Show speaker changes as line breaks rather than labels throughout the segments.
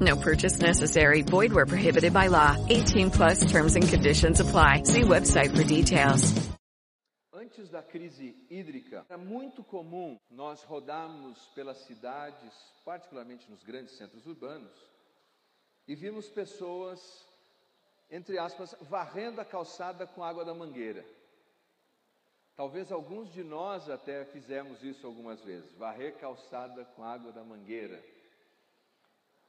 No purchase necessary. Void where prohibited by law. 18 plus terms and conditions apply. See website for details.
Antes da crise hídrica, era muito comum nós rodarmos pelas cidades, particularmente nos grandes centros urbanos, e vimos pessoas, entre aspas, varrendo a calçada com água da mangueira. Talvez alguns de nós até fizemos isso algumas vezes, varrer calçada com água da mangueira.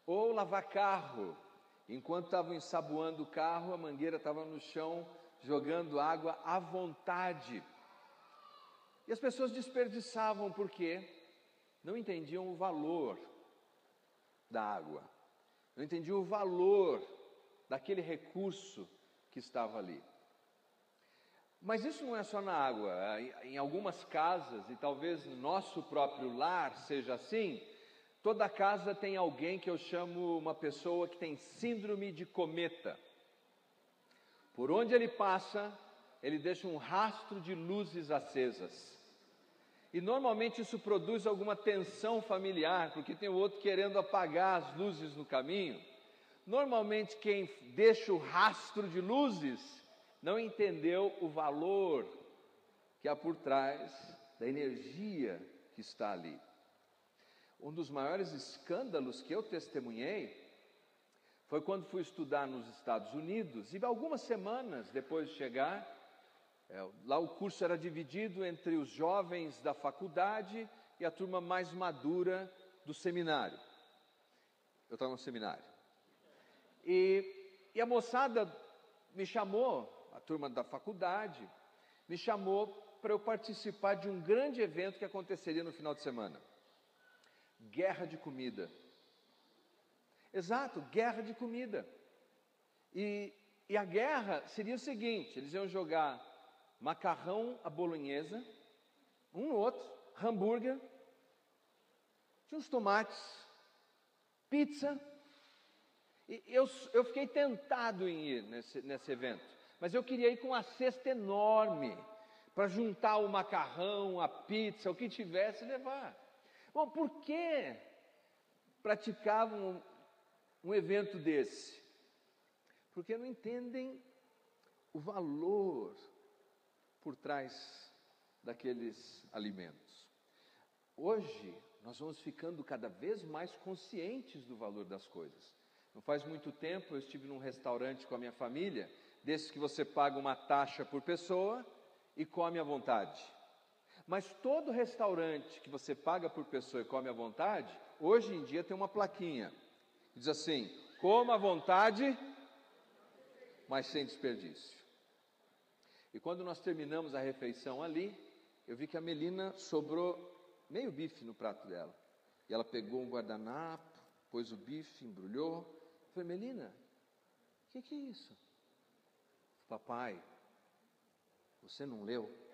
Ou lavar carro. Enquanto estavam ensaboando o carro, a mangueira estava no chão, jogando água à vontade. E as pessoas desperdiçavam porque não entendiam o valor da água, não entendiam o valor daquele recurso que estava ali. Mas isso não é só na água, em algumas casas, e talvez no nosso próprio lar seja assim, toda casa tem alguém que eu chamo uma pessoa que tem síndrome de cometa. Por onde ele passa, ele deixa um rastro de luzes acesas. E normalmente isso produz alguma tensão familiar, porque tem o outro querendo apagar as luzes no caminho. Normalmente quem deixa o rastro de luzes não entendeu o valor que há por trás da energia que está ali. Um dos maiores escândalos que eu testemunhei foi quando fui estudar nos Estados Unidos e algumas semanas depois de chegar, é, lá o curso era dividido entre os jovens da faculdade e a turma mais madura do seminário. Eu estava no seminário. E, e a moçada me chamou, a turma da faculdade, me chamou para eu participar de um grande evento que aconteceria no final de semana. Guerra de comida. Exato, guerra de comida. E, e a guerra seria o seguinte: eles iam jogar macarrão à bolonhesa, um no outro, hambúrguer, tinha uns tomates, pizza. E eu, eu fiquei tentado em ir nesse, nesse evento, mas eu queria ir com uma cesta enorme para juntar o macarrão, a pizza, o que tivesse levar. Bom, por que praticavam um, evento desse? Porque não entendem o valor por trás daqueles alimentos. Hoje, nós vamos ficando cada vez mais conscientes do valor das coisas. Não faz muito tempo eu estive num restaurante com a minha família, desses que você paga uma taxa por pessoa e come à vontade. Mas todo restaurante que você paga por pessoa e come à vontade, hoje em dia tem uma plaquinha. Que diz assim: coma à vontade, mas sem desperdício. E quando nós terminamos a refeição ali, eu vi que a Melina sobrou meio bife no prato dela. E ela pegou um guardanapo, pôs o bife, embrulhou. Eu falei, Melina, o que, que é isso? Papai, você não leu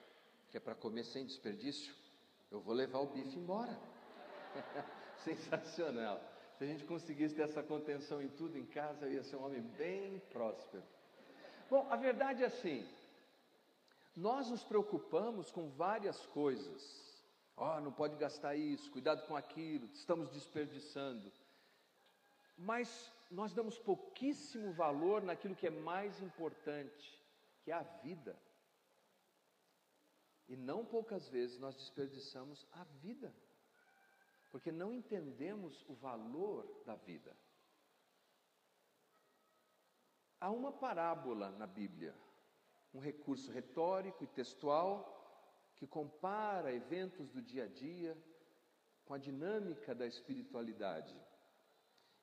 que é para comer sem desperdício? Eu vou levar o bife embora. Sensacional. Se a gente conseguisse ter essa contenção em tudo em casa, eu ia ser um homem bem próspero. Bom, a verdade é assim: nós nos preocupamos com várias coisas. Oh, não pode gastar isso, cuidado com aquilo, estamos desperdiçando. Mas nós damos pouquíssimo valor naquilo que é mais importante, que é a vida. E não poucas vezes nós desperdiçamos a vida, porque não entendemos o valor da vida. Há uma parábola na Bíblia um recurso retórico e textual que compara eventos do dia a dia com a dinâmica da espiritualidade.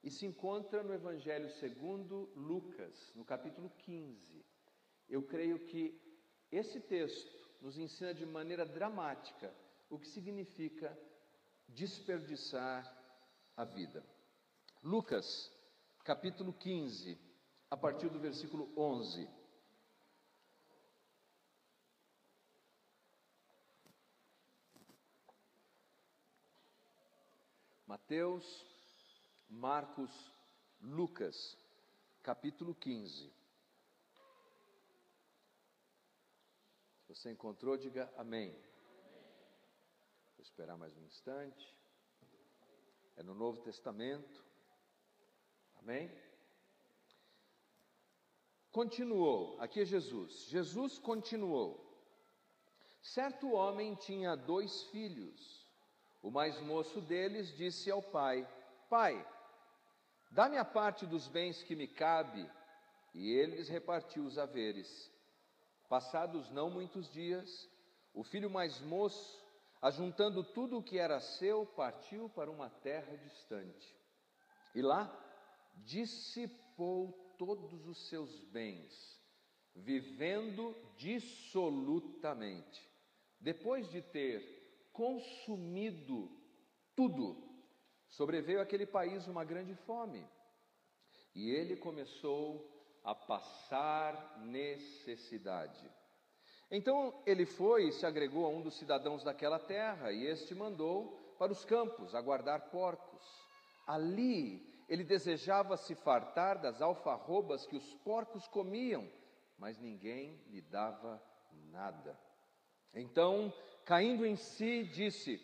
E se encontra no Evangelho segundo Lucas, no capítulo 15. Eu creio que esse texto nos ensina de maneira dramática o que significa desperdiçar a vida. Lucas, capítulo 15, a partir do versículo 11. Mateus, Marcos, Lucas, capítulo 15. Você encontrou, diga amém. Vou esperar mais um instante. É no Novo Testamento. Amém? Continuou, aqui é Jesus. Jesus continuou. Certo homem tinha dois filhos. O mais moço deles disse ao pai: Pai, dá-me a parte dos bens que me cabe. E ele repartiu os haveres. Passados não muitos dias, o filho mais moço, ajuntando tudo o que era seu, partiu para uma terra distante. E lá dissipou todos os seus bens, vivendo dissolutamente. Depois de ter consumido tudo, sobreveio àquele país uma grande fome, e ele começou a passar necessidade. Então ele foi e se agregou a um dos cidadãos daquela terra, e este mandou para os campos a guardar porcos. Ali ele desejava se fartar das alfarrobas que os porcos comiam, mas ninguém lhe dava nada. Então, caindo em si, disse: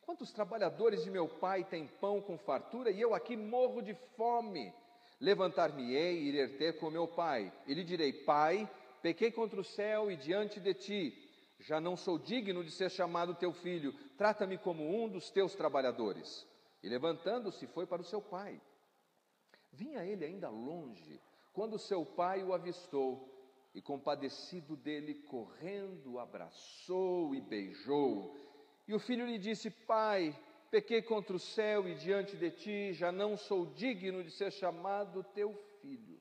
Quantos trabalhadores de meu pai têm pão com fartura e eu aqui morro de fome? Levantar-me-ei e irei ter com meu pai, e lhe direi: Pai, pequei contra o céu e diante de ti, já não sou digno de ser chamado teu filho, trata-me como um dos teus trabalhadores. E levantando-se, foi para o seu pai. Vinha ele ainda longe, quando seu pai o avistou e, compadecido dele, correndo, abraçou e beijou. E o filho lhe disse: Pai, pequei contra o céu e diante de ti, já não sou digno de ser chamado teu filho.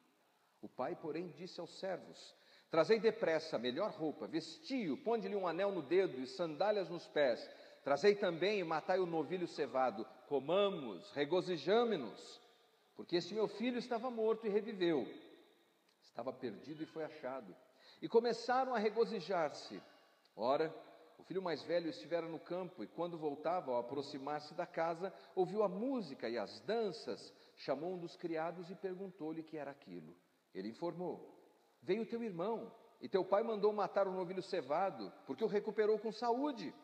O pai, porém, disse aos servos: Trazei depressa a melhor roupa, vestiu, ponde-lhe um anel no dedo e sandálias nos pés. Trazei também e matai o novilho cevado, comamos, regozijame-nos, porque este meu filho estava morto e reviveu estava perdido e foi achado. E começaram a regozijar-se. Ora, o filho mais velho estivera no campo e, quando voltava, ao aproximar-se da casa, ouviu a música e as danças. Chamou um dos criados e perguntou-lhe que era aquilo. Ele informou: Veio teu irmão, e teu pai mandou matar o novilho cevado, porque o recuperou com saúde.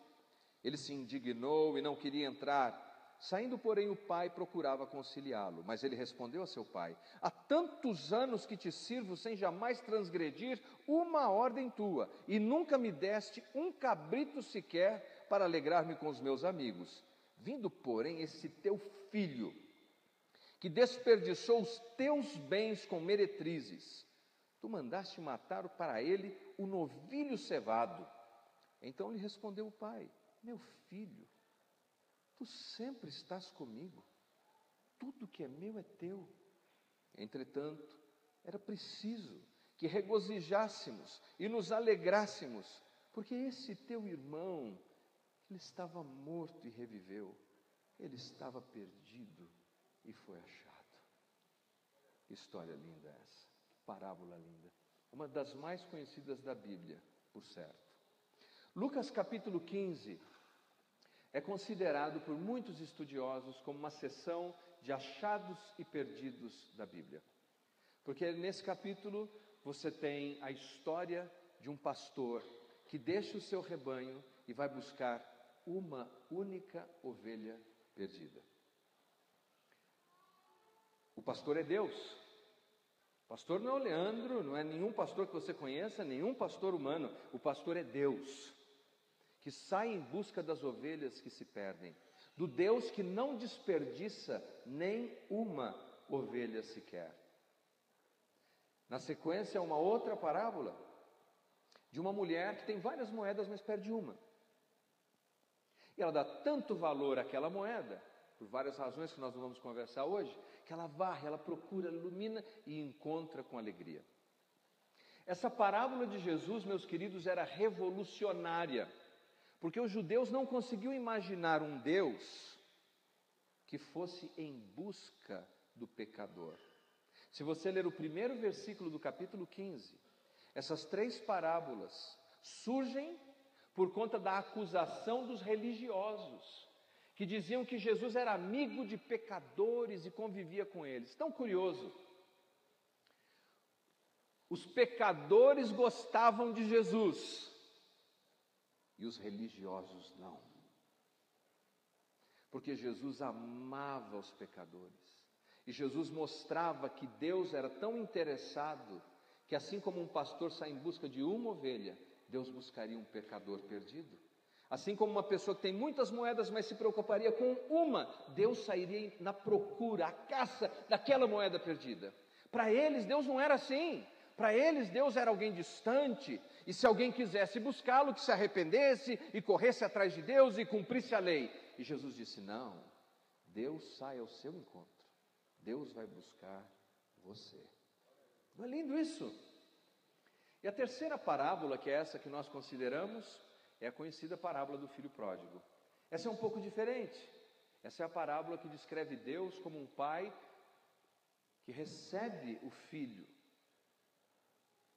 Ele se indignou e não queria entrar. Saindo, porém, o pai procurava conciliá-lo, mas ele respondeu a seu pai: Há tantos anos que te sirvo sem jamais transgredir uma ordem tua, e nunca me deste um cabrito sequer para alegrar-me com os meus amigos. Vindo, porém, esse teu filho, que desperdiçou os teus bens com meretrizes, tu mandaste matar para ele o novilho cevado. Então lhe respondeu o pai: Meu filho, Tu sempre estás comigo, tudo que é meu é teu. Entretanto, era preciso que regozijássemos e nos alegrássemos, porque esse teu irmão, ele estava morto e reviveu, ele estava perdido e foi achado. Que história linda essa, que parábola linda. Uma das mais conhecidas da Bíblia, por certo. Lucas capítulo 15 é considerado por muitos estudiosos como uma seção de achados e perdidos da Bíblia. Porque nesse capítulo você tem a história de um pastor que deixa o seu rebanho e vai buscar uma única ovelha perdida. O pastor é Deus. O pastor não é o Leandro, não é nenhum pastor que você conheça, nenhum pastor humano. O pastor é Deus que sai em busca das ovelhas que se perdem, do Deus que não desperdiça nem uma ovelha sequer. Na sequência, uma outra parábola de uma mulher que tem várias moedas, mas perde uma. E ela dá tanto valor àquela moeda, por várias razões que nós não vamos conversar hoje, que ela varre, ela procura, ilumina e encontra com alegria. Essa parábola de Jesus, meus queridos, era revolucionária porque os judeus não conseguiam imaginar um Deus que fosse em busca do pecador. Se você ler o primeiro versículo do capítulo 15, essas três parábolas surgem por conta da acusação dos religiosos, que diziam que Jesus era amigo de pecadores e convivia com eles. Tão curioso. Os pecadores gostavam de Jesus e os religiosos não. Porque Jesus amava os pecadores. E Jesus mostrava que Deus era tão interessado que, assim como um pastor sai em busca de uma ovelha, Deus buscaria um pecador perdido. Assim como uma pessoa que tem muitas moedas, mas se preocuparia com uma, Deus sairia na procura, a caça daquela moeda perdida. Para eles, Deus não era assim. Para eles, Deus era alguém distante, e se alguém quisesse buscá-lo, que se arrependesse e corresse atrás de Deus e cumprisse a lei. E Jesus disse: Não, Deus sai ao seu encontro, Deus vai buscar você. Não é lindo isso? E a terceira parábola, que é essa que nós consideramos, é a conhecida parábola do filho pródigo. Essa é um pouco diferente. Essa é a parábola que descreve Deus como um pai que recebe o filho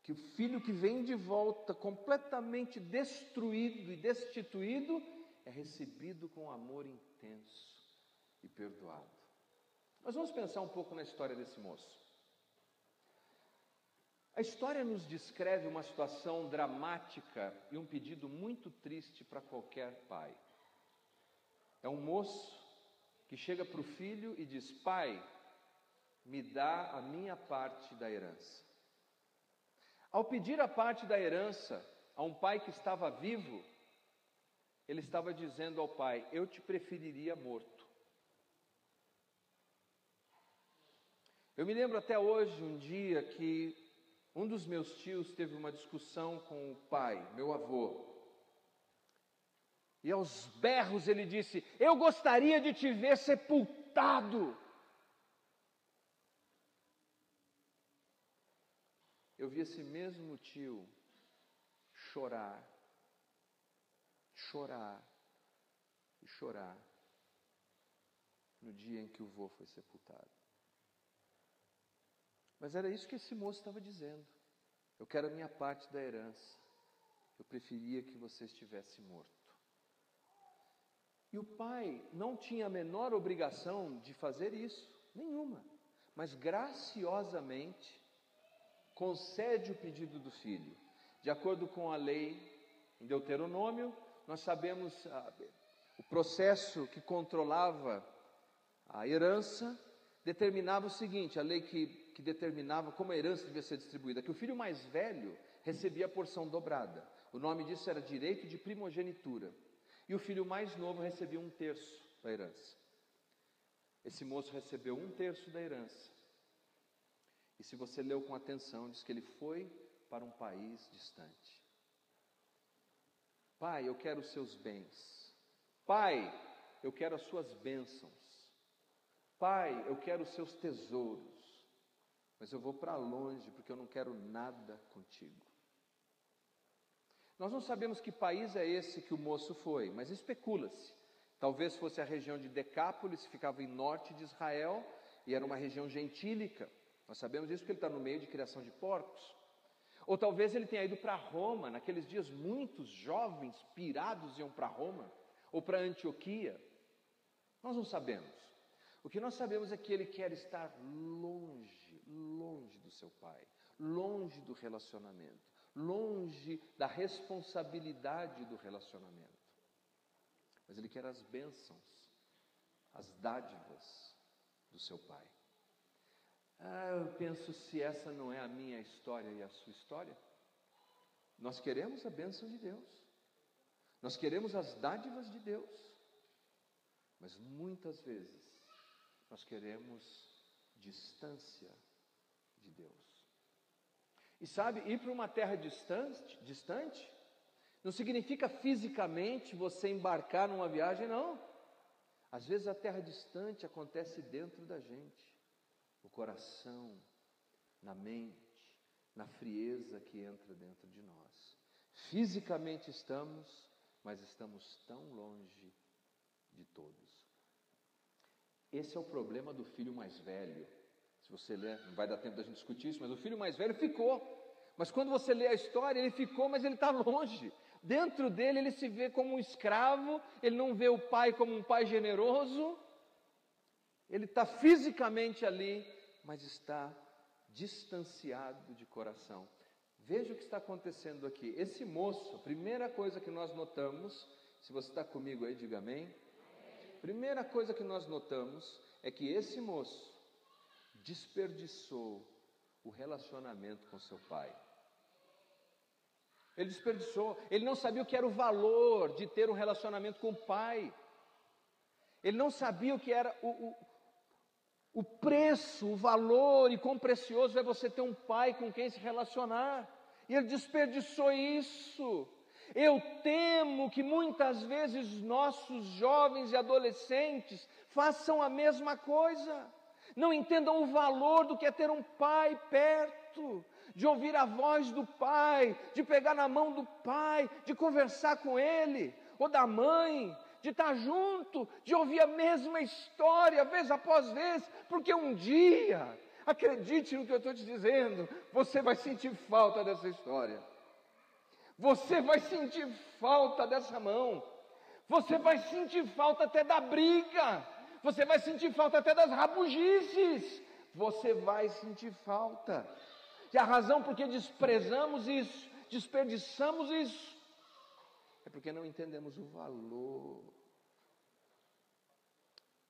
que o filho que vem de volta completamente destruído e destituído é recebido com amor intenso e perdoado. Nós vamos pensar um pouco na história desse moço. A história nos descreve uma situação dramática e um pedido muito triste para qualquer pai. É um moço que chega para o filho e diz: Pai, me dá a minha parte da herança. Ao pedir a parte da herança a um pai que estava vivo, ele estava dizendo ao pai: Eu te preferiria morto. Eu me lembro até hoje um dia que um dos meus tios teve uma discussão com o pai, meu avô. E aos berros ele disse: Eu gostaria de te ver sepultado. Vi esse mesmo tio chorar, chorar e chorar no dia em que o vô foi sepultado. Mas era isso que esse moço estava dizendo. Eu quero a minha parte da herança. Eu preferia que você estivesse morto. E o pai não tinha a menor obrigação de fazer isso, nenhuma. Mas graciosamente concede o pedido do filho. De acordo com a lei em Deuteronômio, nós sabemos ah, o processo que controlava a herança determinava o seguinte: a lei que, que determinava como a herança devia ser distribuída, que o filho mais velho recebia a porção dobrada. O nome disso era direito de primogenitura. E o filho mais novo recebia um terço da herança. Esse moço recebeu um terço da herança. E se você leu com atenção, diz que ele foi para um país distante. Pai, eu quero os seus bens. Pai, eu quero as suas bênçãos. Pai, eu quero os seus tesouros. Mas eu vou para longe porque eu não quero nada contigo. Nós não sabemos que país é esse que o moço foi, mas especula-se. Talvez fosse a região de Decápolis, ficava em norte de Israel, e era uma região gentílica. Nós sabemos isso porque ele está no meio de criação de porcos. Ou talvez ele tenha ido para Roma, naqueles dias muitos jovens pirados iam para Roma, ou para Antioquia. Nós não sabemos. O que nós sabemos é que ele quer estar longe, longe do seu pai, longe do relacionamento, longe da responsabilidade do relacionamento. Mas ele quer as bênçãos, as dádivas do seu pai. Ah, eu penso se essa não é a minha história e a sua história. Nós queremos a bênção de Deus, nós queremos as dádivas de Deus, mas muitas vezes nós queremos distância de Deus. E sabe, ir para uma terra distante, distante não significa fisicamente você embarcar numa viagem, não. Às vezes a terra distante acontece dentro da gente no coração, na mente, na frieza que entra dentro de nós. Fisicamente estamos, mas estamos tão longe de todos. Esse é o problema do filho mais velho. Se você ler, não vai dar tempo da gente discutir isso, mas o filho mais velho ficou. Mas quando você lê a história, ele ficou, mas ele está longe. Dentro dele, ele se vê como um escravo, ele não vê o pai como um pai generoso. Ele está fisicamente ali, mas está distanciado de coração. Veja o que está acontecendo aqui. Esse moço, a primeira coisa que nós notamos, se você está comigo aí, diga amém. Primeira coisa que nós notamos é que esse moço desperdiçou o relacionamento com seu pai. Ele desperdiçou, ele não sabia o que era o valor de ter um relacionamento com o pai. Ele não sabia o que era o, o, o preço, o valor e quão precioso é você ter um pai com quem se relacionar. E ele desperdiçou isso. Eu temo que muitas vezes nossos jovens e adolescentes façam a mesma coisa. Não entendam o valor do que é ter um pai perto, de ouvir a voz do pai, de pegar na mão do pai, de conversar com ele, ou da mãe, de estar junto, de ouvir a mesma história, vez após vez, porque um dia, acredite no que eu estou te dizendo, você vai sentir falta dessa história. Você vai sentir falta dessa mão. Você vai sentir falta até da briga. Você vai sentir falta até das rabugices. Você vai sentir falta. E a razão por que desprezamos isso, desperdiçamos isso, é porque não entendemos o valor.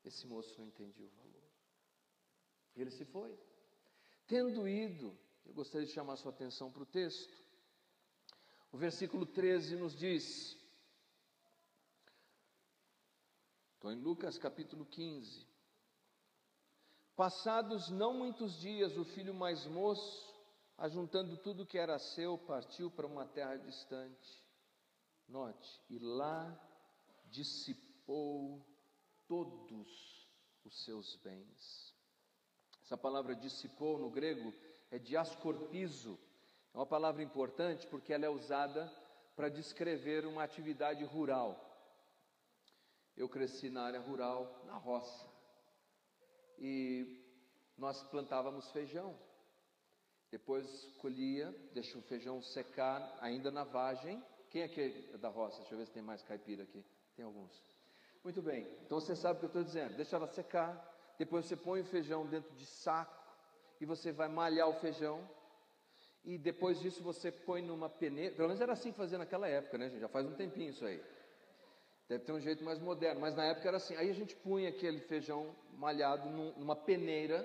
Esse moço não entendia o valor. E ele se foi. Tendo ido, eu gostaria de chamar sua atenção para o texto. O versículo 13 nos diz: estou em Lucas capítulo 15. Passados não muitos dias, o filho mais moço, ajuntando tudo que era seu, partiu para uma terra distante. Note, e lá dissipou todos os seus bens. Essa palavra dissipou no grego é diascorpizo. É uma palavra importante porque ela é usada para descrever uma atividade rural. Eu cresci na área rural, na roça. E nós plantávamos feijão. Depois colhia, deixa o feijão secar ainda na vagem. Quem aqui é da roça? Deixa eu ver se tem mais caipira aqui. Tem alguns. Muito bem, então você sabe o que eu estou dizendo. Deixa ela secar, depois você põe o feijão dentro de saco e você vai malhar o feijão. E depois disso você põe numa peneira. Pelo menos era assim que fazia naquela época, né, gente? Já faz um tempinho isso aí. Deve ter um jeito mais moderno, mas na época era assim. Aí a gente punha aquele feijão malhado numa peneira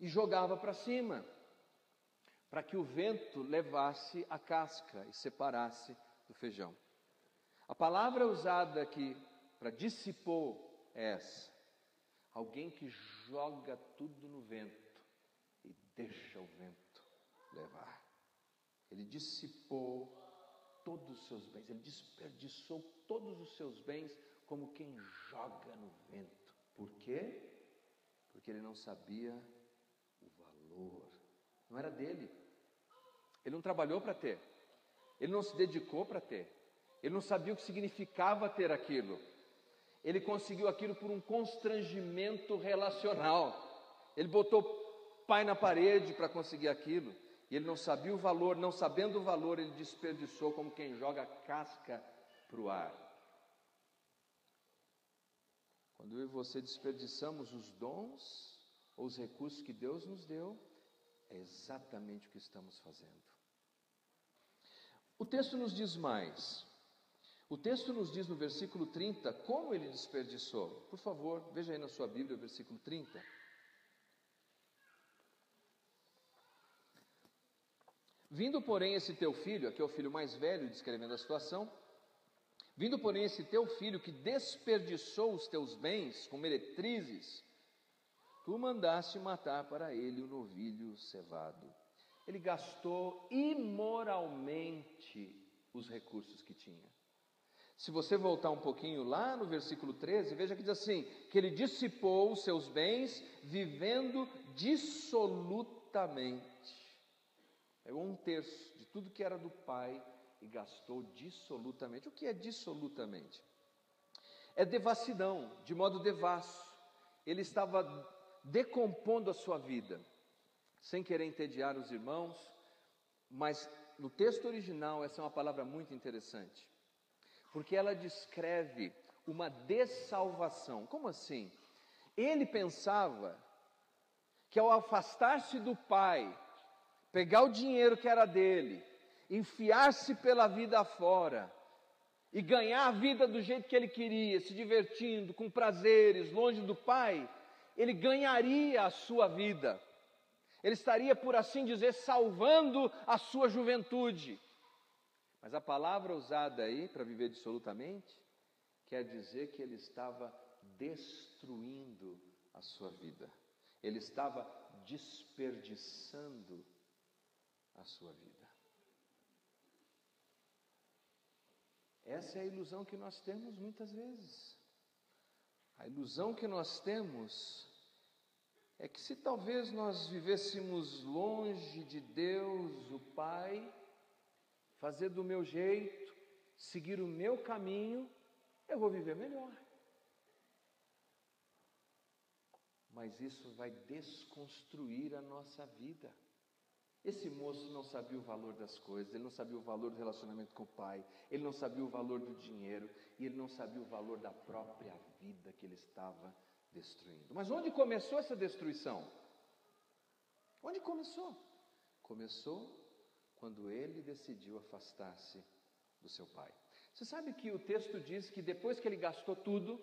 e jogava para cima, para que o vento levasse a casca e separasse do feijão. A palavra usada aqui para dissipou é essa. Alguém que joga tudo no vento e deixa o vento levar. Ele dissipou todos os seus bens, ele desperdiçou todos os seus bens como quem joga no vento. Por quê? Porque ele não sabia o valor. Não era dele. Ele não trabalhou para ter. Ele não se dedicou para ter. Ele não sabia o que significava ter aquilo ele conseguiu aquilo por um constrangimento relacional. Ele botou pai na parede para conseguir aquilo, e ele não sabia o valor, não sabendo o valor, ele desperdiçou como quem joga casca para o ar. Quando eu e você desperdiçamos os dons ou os recursos que Deus nos deu, é exatamente o que estamos fazendo. O texto nos diz mais. O texto nos diz no versículo 30 como ele desperdiçou. Por favor, veja aí na sua Bíblia o versículo 30. Vindo, porém, esse teu filho, aqui é o filho mais velho descrevendo a situação, vindo, porém, esse teu filho que desperdiçou os teus bens com meretrizes, tu mandaste matar para ele o novilho cevado. Ele gastou imoralmente os recursos que tinha. Se você voltar um pouquinho lá no versículo 13, veja que diz assim: que ele dissipou os seus bens vivendo dissolutamente. Pegou um terço de tudo que era do pai e gastou dissolutamente. O que é dissolutamente? É devassidão, de modo devasso. Ele estava decompondo a sua vida, sem querer entediar os irmãos, mas no texto original essa é uma palavra muito interessante, porque ela descreve uma dessalvação. Como assim? Ele pensava que ao afastar-se do pai, pegar o dinheiro que era dele, enfiar-se pela vida afora e ganhar a vida do jeito que ele queria, se divertindo, com prazeres, longe do pai, ele ganharia a sua vida. Ele estaria, por assim dizer, salvando a sua juventude. Mas a palavra usada aí para viver dissolutamente quer dizer que ele estava destruindo a sua vida. Ele estava desperdiçando a sua vida. Essa é a ilusão que nós temos muitas vezes. A ilusão que nós temos é que se talvez nós vivêssemos longe de Deus, o Pai, fazer do meu jeito, seguir o meu caminho, eu vou viver melhor. Mas isso vai desconstruir a nossa vida. Esse moço não sabia o valor das coisas, ele não sabia o valor do relacionamento com o pai, ele não sabia o valor do dinheiro e ele não sabia o valor da própria vida que ele estava destruindo. Mas onde começou essa destruição? Onde começou? Começou quando ele decidiu afastar-se do seu pai. Você sabe que o texto diz que depois que ele gastou tudo,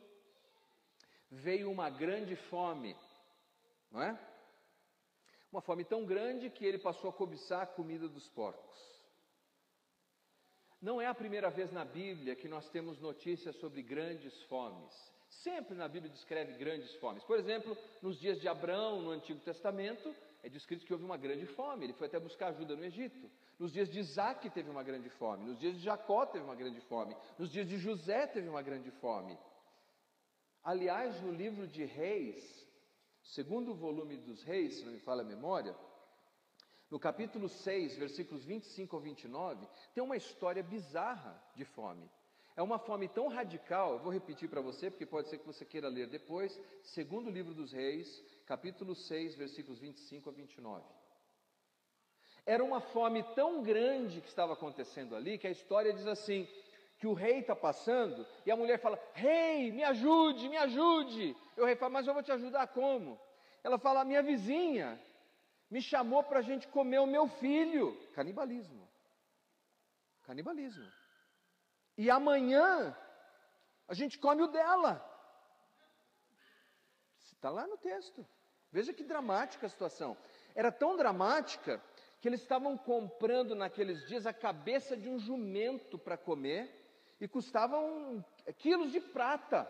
veio uma grande fome, não é? Uma fome tão grande que ele passou a cobiçar a comida dos porcos. Não é a primeira vez na Bíblia que nós temos notícias sobre grandes fomes. Sempre na Bíblia descreve grandes fomes. Por exemplo, nos dias de Abraão, no Antigo Testamento, é descrito que houve uma grande fome. Ele foi até buscar ajuda no Egito. Nos dias de Isaac teve uma grande fome. Nos dias de Jacó teve uma grande fome. Nos dias de José teve uma grande fome. Aliás, no livro de Reis, segundo volume dos Reis, se não me fala a memória, no capítulo 6, versículos 25 ao 29, tem uma história bizarra de fome. É uma fome tão radical, eu vou repetir para você, porque pode ser que você queira ler depois, segundo livro dos Reis, capítulo 6, versículos 25 a 29. Era uma fome tão grande que estava acontecendo ali, que a história diz assim: que o rei está passando e a mulher fala: Rei, me ajude, me ajude. O rei fala: Mas eu vou te ajudar como? Ela fala: Minha vizinha me chamou para a gente comer o meu filho. Canibalismo. Canibalismo. E amanhã a gente come o dela. Está lá no texto. Veja que dramática a situação. Era tão dramática que eles estavam comprando naqueles dias a cabeça de um jumento para comer e custavam quilos de prata.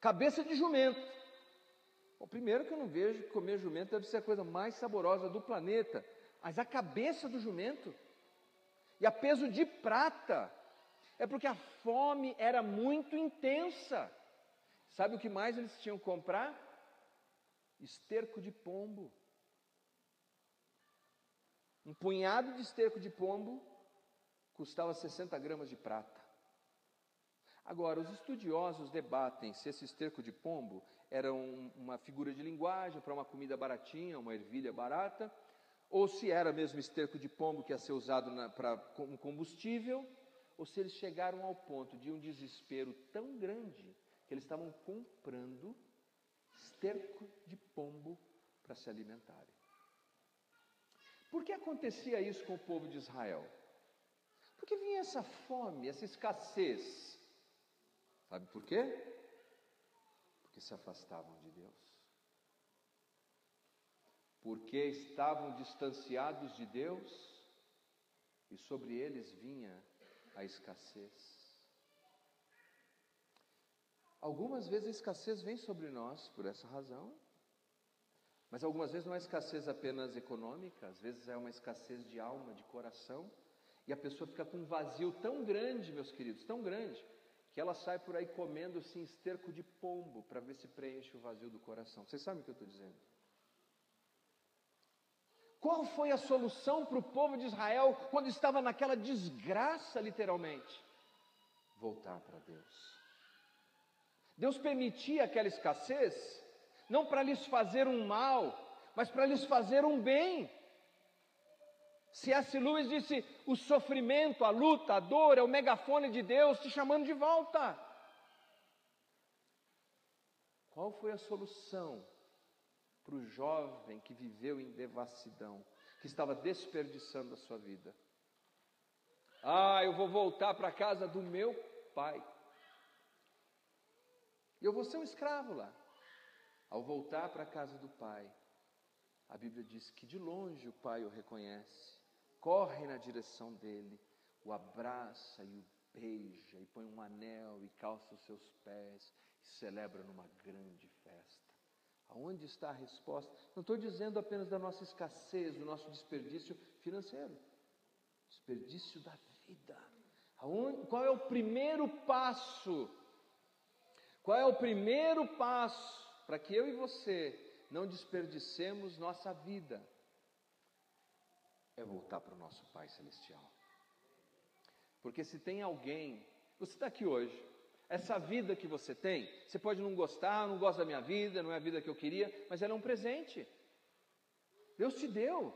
Cabeça de jumento. O primeiro que eu não vejo que comer jumento deve ser a coisa mais saborosa do planeta, mas a cabeça do jumento e a peso de prata é porque a fome era muito intensa. Sabe o que mais eles tinham que comprar? Esterco de pombo. Um punhado de esterco de pombo custava 60 gramas de prata. Agora, os estudiosos debatem se esse esterco de pombo era um, uma figura de linguagem para uma comida baratinha, uma ervilha barata, ou se era mesmo esterco de pombo que ia ser usado para como combustível, ou se eles chegaram ao ponto de um desespero tão grande que eles estavam comprando esterco de pombo para se alimentarem. Por que acontecia isso com o povo de Israel? Por que vinha essa fome, essa escassez? Sabe por quê? Porque se afastavam de Deus. Porque estavam distanciados de Deus e sobre eles vinha a escassez. Algumas vezes a escassez vem sobre nós por essa razão, mas algumas vezes não é escassez apenas econômica, às vezes é uma escassez de alma, de coração. E a pessoa fica com um vazio tão grande, meus queridos, tão grande, que ela sai por aí comendo assim esterco de pombo para ver se preenche o vazio do coração. Vocês sabem o que eu estou dizendo? Qual foi a solução para o povo de Israel quando estava naquela desgraça, literalmente? Voltar para Deus. Deus permitia aquela escassez, não para lhes fazer um mal, mas para lhes fazer um bem. C.S. Lewis disse: o sofrimento, a luta, a dor é o megafone de Deus te chamando de volta. Qual foi a solução para o jovem que viveu em devassidão, que estava desperdiçando a sua vida? Ah, eu vou voltar para a casa do meu pai. E eu vou ser um escravo lá. Ao voltar para a casa do pai, a Bíblia diz que de longe o pai o reconhece, corre na direção dele, o abraça e o beija, e põe um anel e calça os seus pés, e celebra numa grande. Aonde está a resposta? Não estou dizendo apenas da nossa escassez, do nosso desperdício financeiro, desperdício da vida. Aonde, qual é o primeiro passo? Qual é o primeiro passo para que eu e você não desperdicemos nossa vida, é voltar para o nosso Pai Celestial. Porque se tem alguém, você está aqui hoje, essa vida que você tem, você pode não gostar, não gosta da minha vida, não é a vida que eu queria, mas ela é um presente. Deus te deu.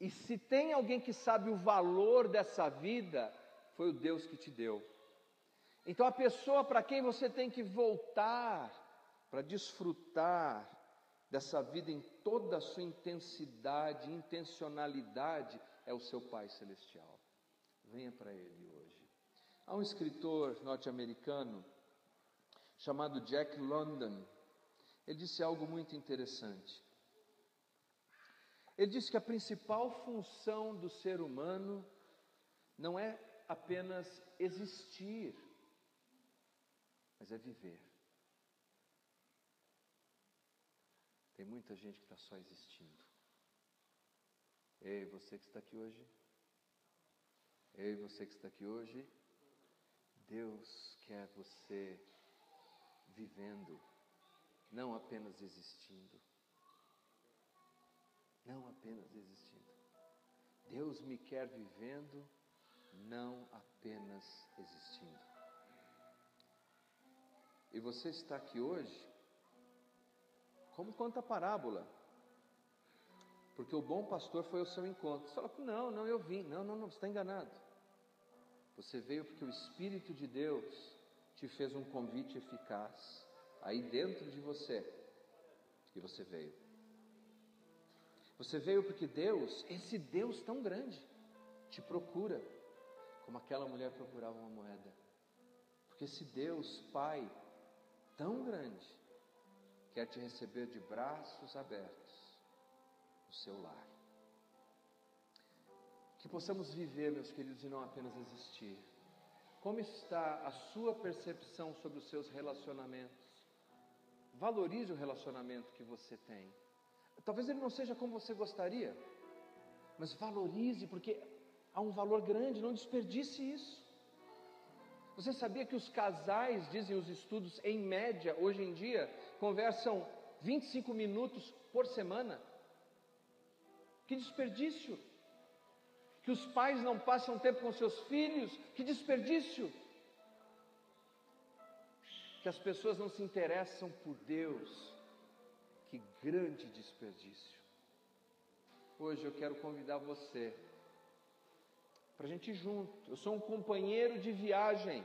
E se tem alguém que sabe o valor dessa vida, foi o Deus que te deu. Então a pessoa para quem você tem que voltar para desfrutar dessa vida em toda a sua intensidade, intencionalidade, é o seu Pai Celestial. Venha para Ele. Há um escritor norte-americano chamado Jack London. Ele disse algo muito interessante. Ele disse que a principal função do ser humano não é apenas existir, mas é viver. Tem muita gente que está só existindo. Ei, você que está aqui hoje. Ei, você que está aqui hoje. Deus quer você vivendo, não apenas existindo. Não apenas existindo. Deus me quer vivendo, não apenas existindo. E você está aqui hoje como conta a parábola. Porque o bom pastor foi ao seu encontro. Você fala, não, não, eu vim. Não, não, não, você está enganado. Você veio porque o Espírito de Deus te fez um convite eficaz. Aí dentro de você. E você veio. Você veio porque Deus, esse Deus tão grande, te procura. Como aquela mulher procurava uma moeda. Porque esse Deus, Pai, tão grande, quer te receber de braços abertos no seu lar. Que possamos viver, meus queridos, e não apenas existir. Como está a sua percepção sobre os seus relacionamentos? Valorize o relacionamento que você tem. Talvez ele não seja como você gostaria, mas valorize, porque há um valor grande, não desperdice isso. Você sabia que os casais, dizem os estudos, em média, hoje em dia, conversam 25 minutos por semana? Que desperdício! Que os pais não passam tempo com seus filhos? Que desperdício! Que as pessoas não se interessam por Deus? Que grande desperdício! Hoje eu quero convidar você para a gente ir junto. Eu sou um companheiro de viagem.